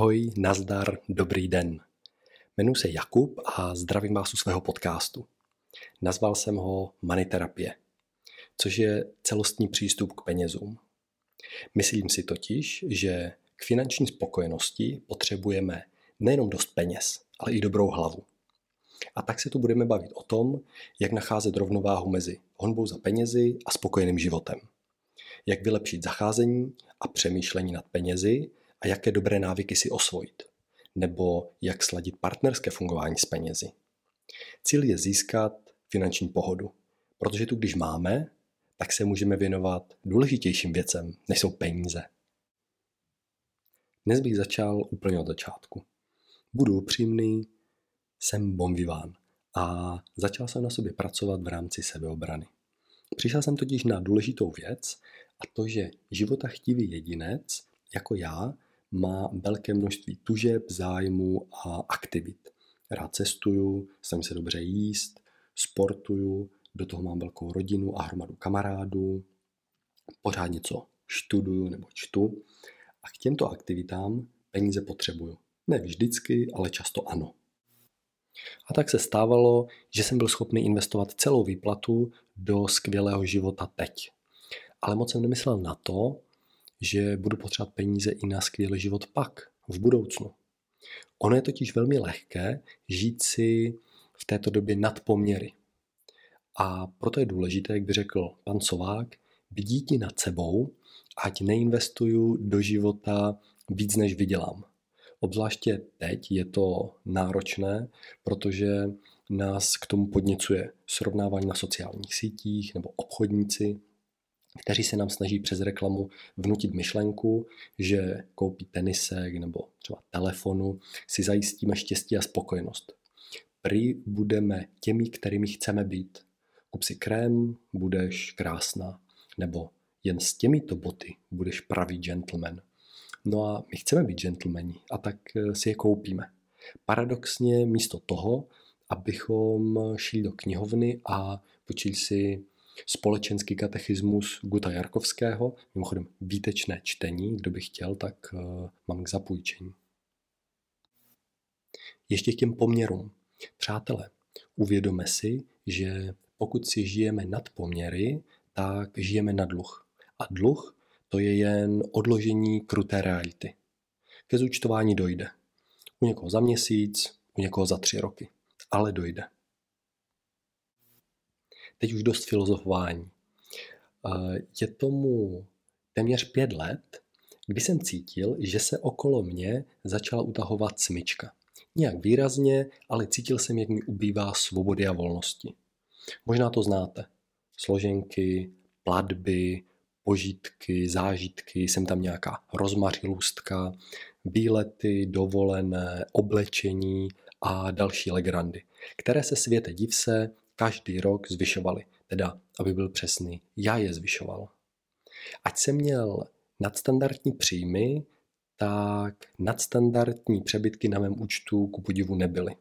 Ahoj, nazdar, dobrý den. Jmenuji se Jakub a zdravím vás u svého podcastu. Nazval jsem ho Maniterapie, což je celostní přístup k penězům. Myslím si totiž, že k finanční spokojenosti potřebujeme nejenom dost peněz, ale i dobrou hlavu. A tak se tu budeme bavit o tom, jak nacházet rovnováhu mezi honbou za penězi a spokojeným životem. Jak vylepšit zacházení a přemýšlení nad penězi a jaké dobré návyky si osvojit. Nebo jak sladit partnerské fungování s penězi. Cíl je získat finanční pohodu, protože tu když máme, tak se můžeme věnovat důležitějším věcem, než jsou peníze. Dnes bych začal úplně od začátku. Budu upřímný, jsem bombiván a začal jsem na sobě pracovat v rámci sebeobrany. Přišel jsem totiž na důležitou věc a to, že životachtivý jedinec, jako já, má velké množství tužeb, zájmů a aktivit. Rád cestuju, jsem se dobře jíst, sportuju, do toho mám velkou rodinu a hromadu kamarádů, pořád něco študuju nebo čtu a k těmto aktivitám peníze potřebuju. Ne vždycky, ale často ano. A tak se stávalo, že jsem byl schopný investovat celou výplatu do skvělého života teď. Ale moc jsem nemyslel na to, že budu potřebovat peníze i na skvělý život pak, v budoucnu. Ono je totiž velmi lehké žít si v této době nad poměry. A proto je důležité, jak by řekl pan Sovák, vidíti nad sebou, ať neinvestuju do života víc, než vydělám. Obzvláště teď je to náročné, protože nás k tomu podněcuje srovnávání na sociálních sítích nebo obchodníci, kteří se nám snaží přes reklamu vnutit myšlenku, že koupí tenisek nebo třeba telefonu, si zajistíme štěstí a spokojenost. Prý budeme těmi, kterými chceme být. Kup si krém, budeš krásná. Nebo jen s těmito boty budeš pravý gentleman. No a my chceme být gentlemani a tak eh, si je koupíme. Paradoxně místo toho, abychom šli do knihovny a počili si společenský katechismus Guta Jarkovského, mimochodem výtečné čtení, kdo by chtěl, tak uh, mám k zapůjčení. Ještě k těm poměrům. Přátelé, uvědome si, že pokud si žijeme nad poměry, tak žijeme na dluh. A dluh to je jen odložení kruté reality. Ke zúčtování dojde. U někoho za měsíc, u někoho za tři roky. Ale dojde. Teď už dost filozofování. Je tomu téměř pět let, kdy jsem cítil, že se okolo mě začala utahovat smyčka. Nějak výrazně, ale cítil jsem, jak mi ubývá svobody a volnosti. Možná to znáte. Složenky, platby, požitky, zážitky, jsem tam nějaká rozmařilůstka, výlety, dovolené, oblečení a další legrandy, které se světe div se každý rok zvyšovaly. Teda, aby byl přesný, já je zvyšoval. Ať jsem měl nadstandardní příjmy, tak nadstandardní přebytky na mém účtu ku podivu nebyly.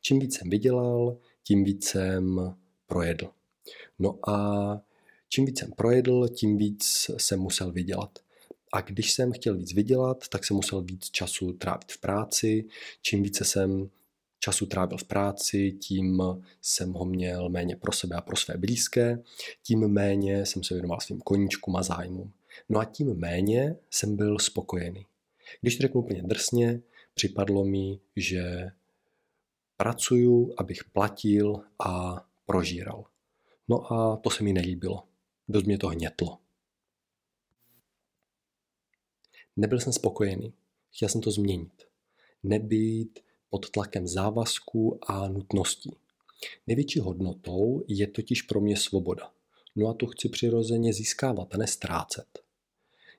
Čím víc jsem vydělal, tím víc jsem projedl. No a čím víc jsem projedl, tím víc jsem musel vydělat. A když jsem chtěl víc vydělat, tak jsem musel víc času trávit v práci. Čím více jsem času trávil v práci, tím jsem ho měl méně pro sebe a pro své blízké, tím méně jsem se věnoval svým koníčkům a zájmům. No a tím méně jsem byl spokojený. Když to řeknu úplně drsně, připadlo mi, že pracuju, abych platil a prožíral. No a to se mi nelíbilo. Dost mě to hnětlo. Nebyl jsem spokojený. Chtěl jsem to změnit. Nebýt pod tlakem závazků a nutností. Největší hodnotou je totiž pro mě svoboda. No a tu chci přirozeně získávat a nestrácet.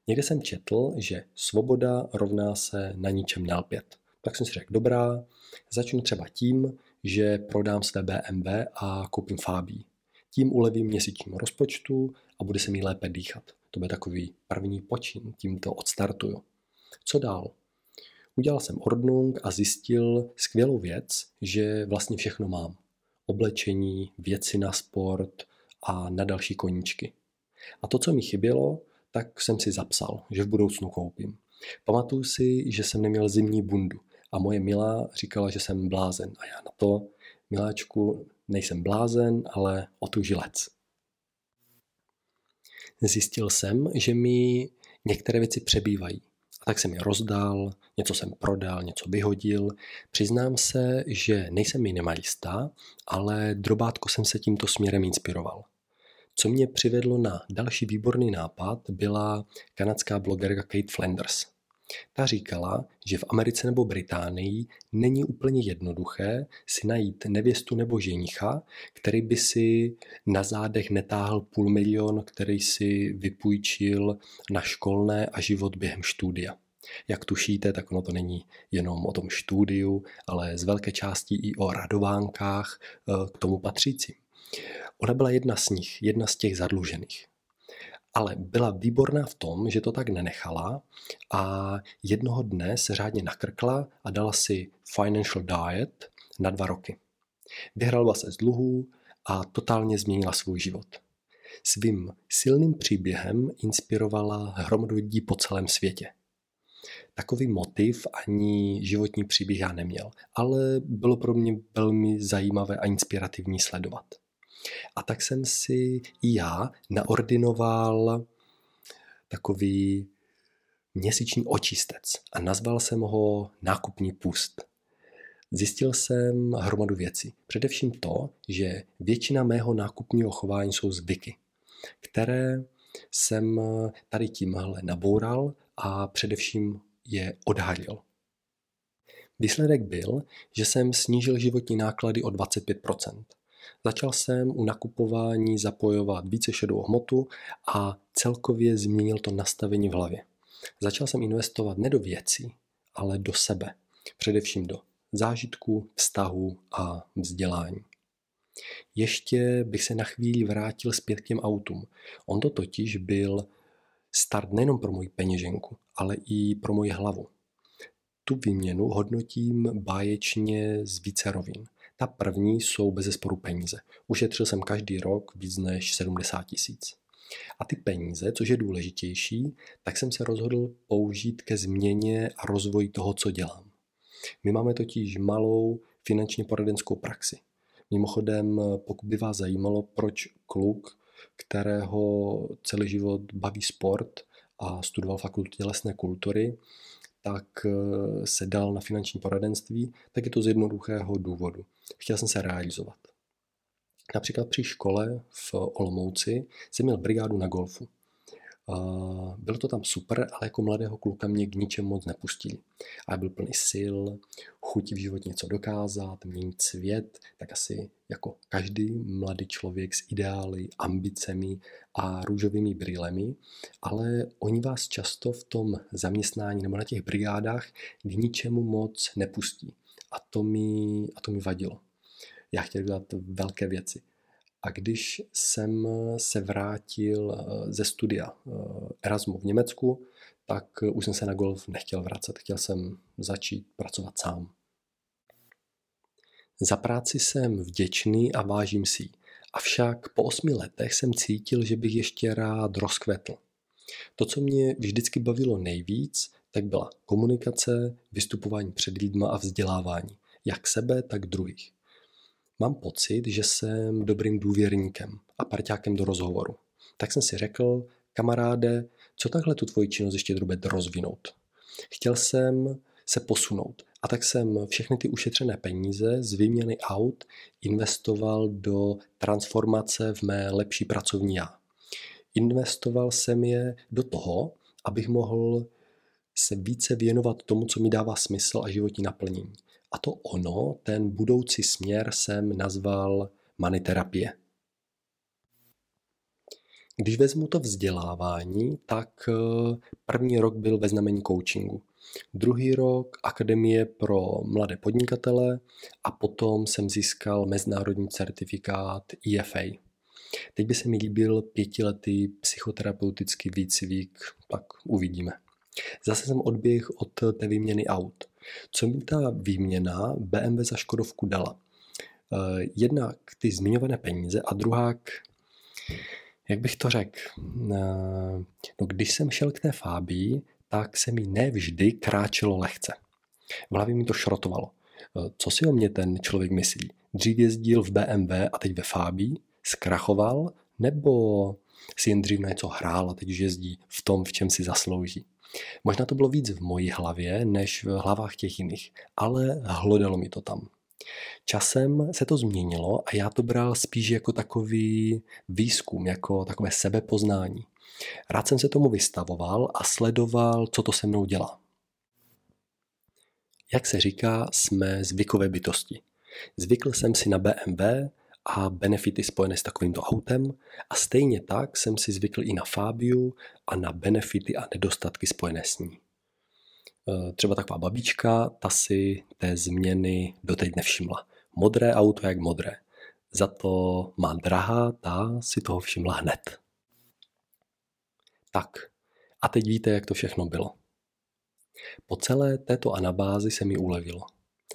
Někde jsem četl, že svoboda rovná se na ničem nelpět. Tak jsem si řekl, dobrá, začnu třeba tím, že prodám své BMW a koupím Fábí. Tím ulevím měsíčnímu rozpočtu a bude se mi lépe dýchat. To bude takový první počin, tím to odstartuju. Co dál? Udělal jsem ordnung a zjistil skvělou věc, že vlastně všechno mám. Oblečení, věci na sport a na další koníčky. A to, co mi chybělo, tak jsem si zapsal, že v budoucnu koupím. Pamatuju si, že jsem neměl zimní bundu a moje milá říkala, že jsem blázen a já na to, miláčku, nejsem blázen, ale otužilec. Zjistil jsem, že mi některé věci přebývají. A tak jsem je rozdal, něco jsem prodal, něco vyhodil. Přiznám se, že nejsem minimalista, ale drobátko jsem se tímto směrem inspiroval. Co mě přivedlo na další výborný nápad, byla kanadská blogerka Kate Flanders. Ta říkala, že v Americe nebo Británii není úplně jednoduché si najít nevěstu nebo ženicha, který by si na zádech netáhl půl milion, který si vypůjčil na školné a život během studia. Jak tušíte, tak ono to není jenom o tom studiu, ale z velké části i o radovánkách eh, k tomu patřícím. Ona byla jedna z nich, jedna z těch zadlužených. Ale byla výborná v tom, že to tak nenechala a jednoho dne se řádně nakrkla a dala si financial diet na dva roky. Vyhrala se z dluhů a totálně změnila svůj život. Svým silným příběhem inspirovala hromadu lidí po celém světě. Takový motiv ani životní příběh já neměl, ale bylo pro mě velmi zajímavé a inspirativní sledovat. A tak jsem si já naordinoval takový měsíční očistec a nazval jsem ho nákupní pust. Zjistil jsem hromadu věcí. Především to, že většina mého nákupního chování jsou zvyky, které jsem tady tímhle naboural a především je odhalil. Výsledek byl, že jsem snížil životní náklady o 25%. Začal jsem u nakupování zapojovat více šedou hmotu a celkově změnil to nastavení v hlavě. Začal jsem investovat ne do věcí, ale do sebe. Především do zážitků, vztahu a vzdělání. Ještě bych se na chvíli vrátil zpět k těm autům. On to totiž byl start nejenom pro moji peněženku, ale i pro moji hlavu. Tu výměnu hodnotím báječně z více rovin. Ta první jsou bez zesporu peníze. Ušetřil jsem každý rok víc než 70 tisíc. A ty peníze, což je důležitější, tak jsem se rozhodl použít ke změně a rozvoji toho, co dělám. My máme totiž malou finančně poradenskou praxi. Mimochodem, pokud by vás zajímalo, proč kluk, kterého celý život baví sport a studoval fakultu tělesné kultury, tak eh, se dal na finanční poradenství, tak je to z jednoduchého důvodu. Chtěl jsem se realizovat. Například při škole v Olomouci jsem měl brigádu na golfu. Bylo to tam super, ale jako mladého kluka mě k ničemu moc nepustili. A byl plný sil, chuti v životě něco dokázat, měnit svět, tak asi jako každý mladý člověk s ideály, ambicemi a růžovými brýlemi, ale oni vás často v tom zaměstnání nebo na těch brigádách k ničemu moc nepustí. A to mi, a to mi vadilo. Já chtěl dělat velké věci. A když jsem se vrátil eh, ze studia eh, Erasmu v Německu, tak už jsem se na golf nechtěl vracet. Chtěl jsem začít pracovat sám. Za práci jsem vděčný a vážím si Avšak po osmi letech jsem cítil, že bych ještě rád rozkvetl. To, co mě vždycky bavilo nejvíc, tak byla komunikace, vystupování před lidma a vzdělávání. Jak sebe, tak druhých. Mám pocit, že jsem dobrým důvěrníkem a parťákem do rozhovoru. Tak jsem si řekl, kamaráde, co takhle tu tvoji činnost ještě drobě rozvinout. Chtěl jsem se posunout a tak jsem všechny ty ušetřené peníze z výměny aut investoval do transformace v mé lepší pracovní já. Investoval jsem je do toho, abych mohl se více věnovat tomu, co mi dává smysl a životní naplnění. A to ono, ten budoucí směr jsem nazval maniterapie. Když vezmu to vzdělávání, tak eh, první rok byl ve znamení coachingu. Druhý rok Akademie pro mladé podnikatele a potom jsem získal mezinárodní certifikát EFA. Teď by se mi líbil pětiletý psychoterapeutický výcvik, tak uvidíme. Zase jsem odběh od té výměny aut. Co mi ta výměna BMW za Škodovku dala? Eh, jednak ty zmiňované peníze a druhá, jak bych to řekl, eh, no, když jsem šel k té Fábii, tak se mi nevždy kráčelo lehce. V hlavě mi to šrotovalo. Co si o mě ten člověk myslí? Dřív jezdil v BMW a teď ve Fábí? Zkrachoval? Nebo si jen dřív na něco hrál a teď už jezdí v tom, v čem si zaslouží? Možná to bylo víc v mojí hlavě, než v hlavách těch jiných, ale hlodalo mi to tam. Časem se to změnilo a já to bral spíš jako takový výzkum, jako takové sebepoznání. Rád jsem se tomu vystavoval a sledoval, co to se mnou dělá. Jak se říká, jsme zvykové bytosti. Zvykl jsem si na BMW a benefity spojené s takovýmto autem a stejně tak jsem si zvykl i na Fabiu a na benefity a nedostatky spojené s ní. E, třeba taková babička, ta si té změny doteď nevšimla. Modré auto jak modré. Za to má drahá, ta si toho všimla hned. Tak, a teď víte, jak to všechno bylo. Po celé této anabázi se mi ulevilo.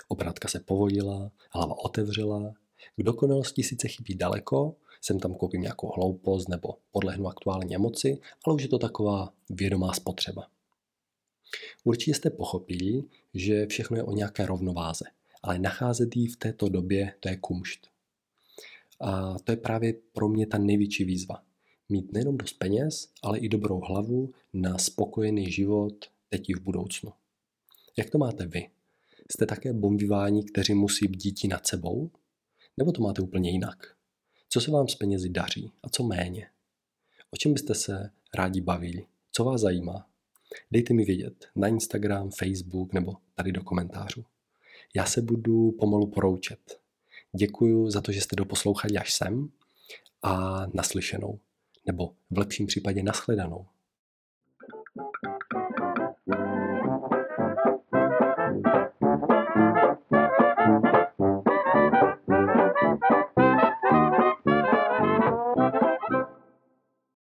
Obrátka se povodila, hlava otevřela, k dokonalosti sice chybí daleko, jsem tam koupím nějakou hloupost nebo podlehnu aktuální emoci, ale už je to taková vědomá spotřeba. Určitě jste pochopili, že všechno je o nějaké rovnováze, ale nacházet ji v této době to je kumšt. A to je právě pro mě ta největší výzva. Mít nejenom dost peněz, ale i dobrou hlavu na spokojený život teď i v budoucnu. Jak to máte vy? Jste také bombiváni, kteří musí bdít nad sebou? Nebo to máte úplně jinak? Co se vám s penězi daří a co méně? O čem byste se rádi bavili? Co vás zajímá? Dejte mi vědět na Instagram, Facebook nebo tady do komentářů. Já se budu pomalu poroučet. Děkuji za to, že jste doposlouchali až sem a naslyšenou. Nebo v lepším případě nashledanou.